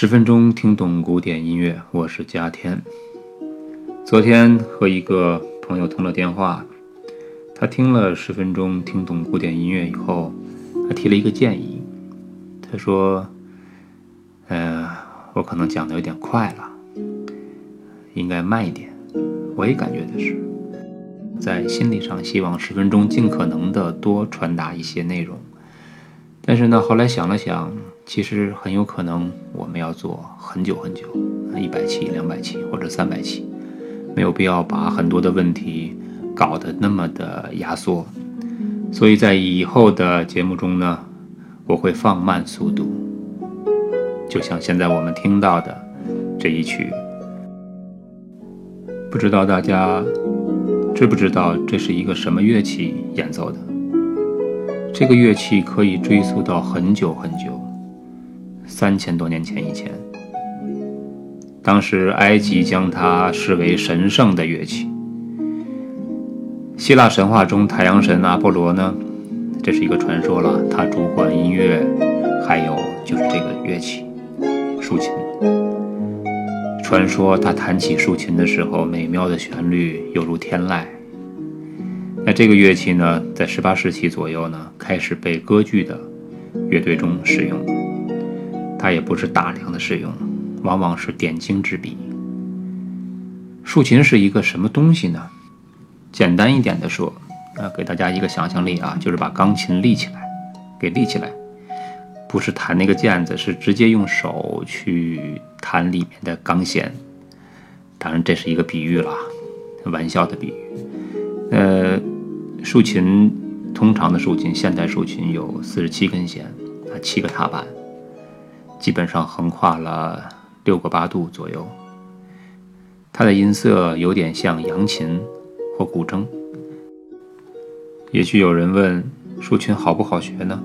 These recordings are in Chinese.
十分钟听懂古典音乐，我是嘉天。昨天和一个朋友通了电话，他听了十分钟听懂古典音乐以后，他提了一个建议。他说：“呃，我可能讲的有点快了，应该慢一点。”我也感觉的是，在心理上希望十分钟尽可能的多传达一些内容。但是呢，后来想了想，其实很有可能我们要做很久很久，一百期、两百期或者三百期，没有必要把很多的问题搞得那么的压缩。所以在以后的节目中呢，我会放慢速度，就像现在我们听到的这一曲，不知道大家知不知道这是一个什么乐器演奏的？这个乐器可以追溯到很久很久，三千多年前以前。当时埃及将它视为神圣的乐器。希腊神话中太阳神阿波罗呢，这是一个传说了，他主管音乐，还有就是这个乐器——竖琴。传说他弹起竖琴的时候，美妙的旋律犹如天籁。那这个乐器呢，在十八世纪左右呢，开始被歌剧的乐队中使用。它也不是大量的使用，往往是点睛之笔。竖琴是一个什么东西呢？简单一点的说，啊，给大家一个想象力啊，就是把钢琴立起来，给立起来，不是弹那个键子，是直接用手去弹里面的钢弦。当然，这是一个比喻了，玩笑的比喻。呃。竖琴，通常的竖琴，现代竖琴有四十七根弦，啊，七个踏板，基本上横跨了六个八度左右。它的音色有点像扬琴或古筝。也许有人问，竖琴好不好学呢？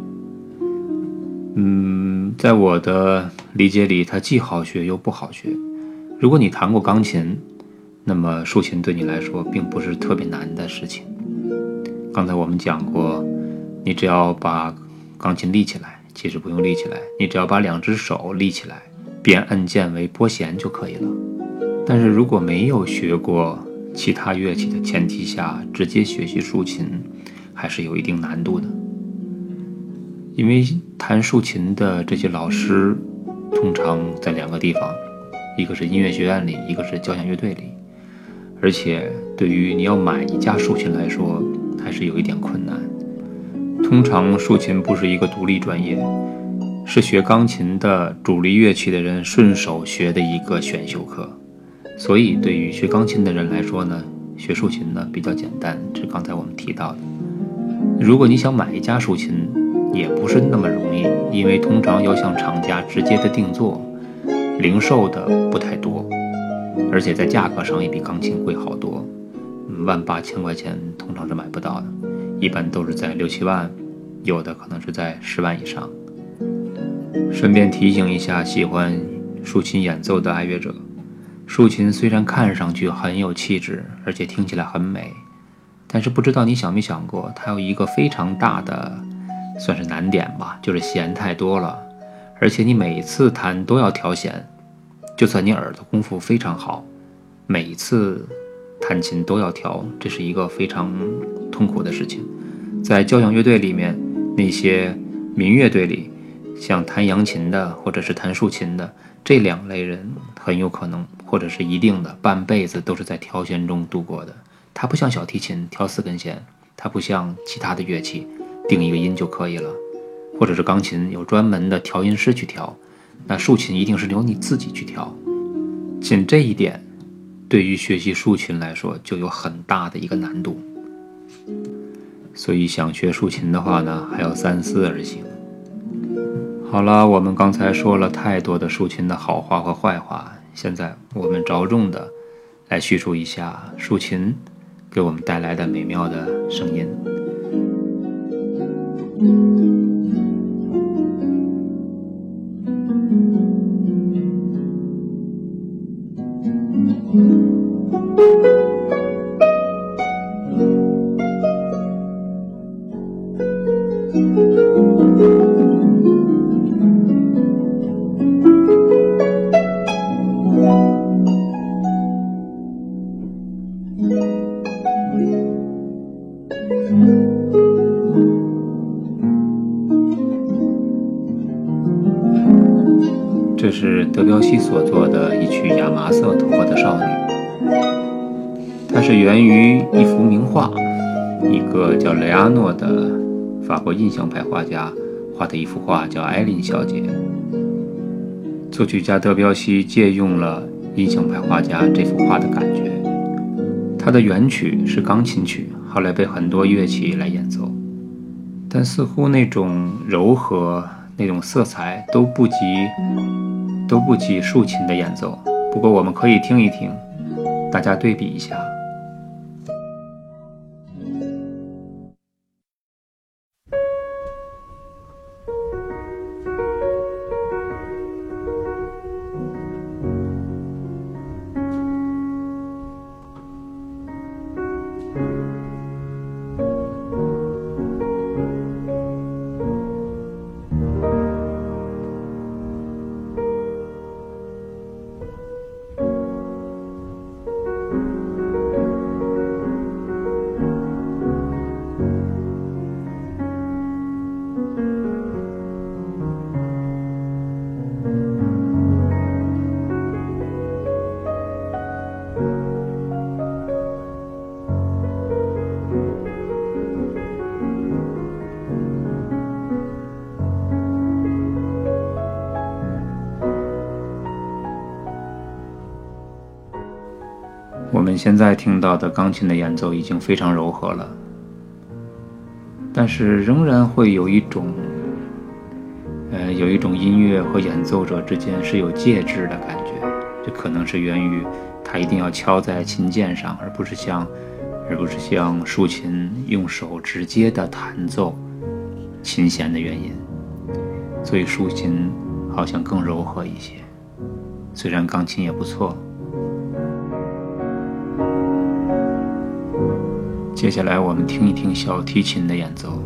嗯，在我的理解里，它既好学又不好学。如果你弹过钢琴，那么竖琴对你来说并不是特别难的事情。刚才我们讲过，你只要把钢琴立起来，其实不用立起来，你只要把两只手立起来，变按键为拨弦就可以了。但是如果没有学过其他乐器的前提下，直接学习竖琴，还是有一定难度的。因为弹竖琴的这些老师，通常在两个地方，一个是音乐学院里，一个是交响乐队里，而且对于你要买一架竖琴来说，还是有一点困难。通常竖琴不是一个独立专业，是学钢琴的主力乐器的人顺手学的一个选修课。所以对于学钢琴的人来说呢，学竖琴呢比较简单。是刚才我们提到的。如果你想买一架竖琴，也不是那么容易，因为通常要向厂家直接的定做，零售的不太多，而且在价格上也比钢琴贵好多。万八千块钱通常是买不到的，一般都是在六七万，有的可能是在十万以上。顺便提醒一下喜欢竖琴演奏的爱乐者，竖琴虽然看上去很有气质，而且听起来很美，但是不知道你想没想过，它有一个非常大的，算是难点吧，就是弦太多了，而且你每次弹都要调弦，就算你耳朵功夫非常好，每次。弹琴都要调，这是一个非常痛苦的事情。在交响乐队里面，那些民乐队里，像弹扬琴的或者是弹竖琴的这两类人，很有可能或者是一定的半辈子都是在调弦中度过的。它不像小提琴调四根弦，它不像其他的乐器定一个音就可以了，或者是钢琴有专门的调音师去调，那竖琴一定是由你自己去调。仅这一点。对于学习竖琴来说，就有很大的一个难度，所以想学竖琴的话呢，还要三思而行。好了，我们刚才说了太多的竖琴的好话和坏话，现在我们着重的来叙述一下竖琴给我们带来的美妙的声音。这是德彪西所作的一曲亚麻色头发的少女，它是源于一幅名画，一个叫雷阿诺的法国印象派画家画的一幅画，叫《艾琳小姐》。作曲家德彪西借用了印象派画家这幅画的感觉，它的原曲是钢琴曲，后来被很多乐器来演奏，但似乎那种柔和、那种色彩都不及。都不及竖琴的演奏，不过我们可以听一听，大家对比一下。我们现在听到的钢琴的演奏已经非常柔和了，但是仍然会有一种，呃，有一种音乐和演奏者之间是有介质的感觉。这可能是源于它一定要敲在琴键上，而不是像，而不是像竖琴用手直接的弹奏琴弦的原因。所以竖琴好像更柔和一些，虽然钢琴也不错。接下来，我们听一听小提琴的演奏。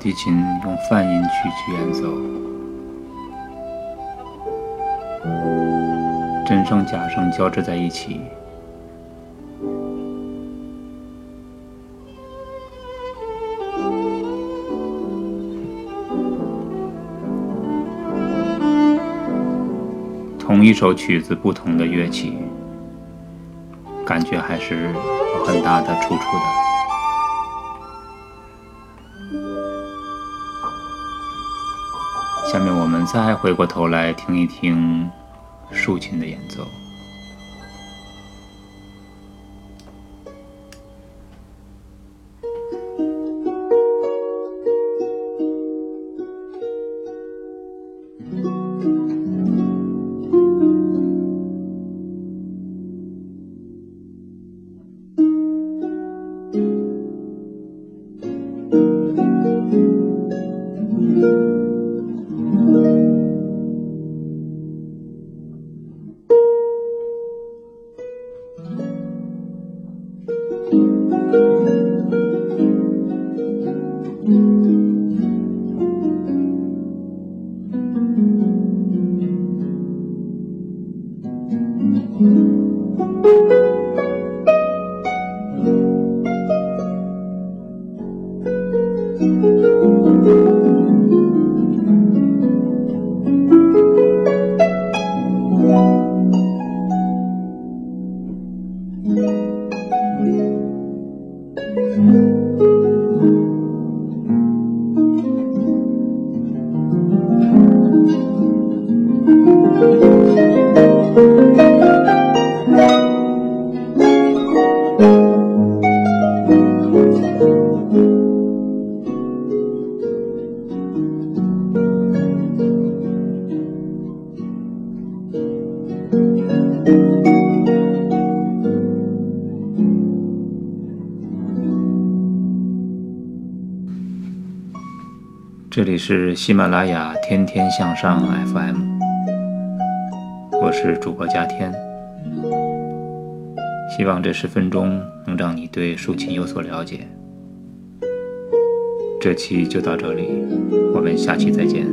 提琴用泛音区去演奏，真声假声交织在一起，同一首曲子，不同的乐器，感觉还是有很大的出处的。下面我们再回过头来听一听竖琴的演奏。这里是喜马拉雅天天向上 FM，我是主播嘉天，希望这十分钟能让你对竖琴有所了解。这期就到这里，我们下期再见。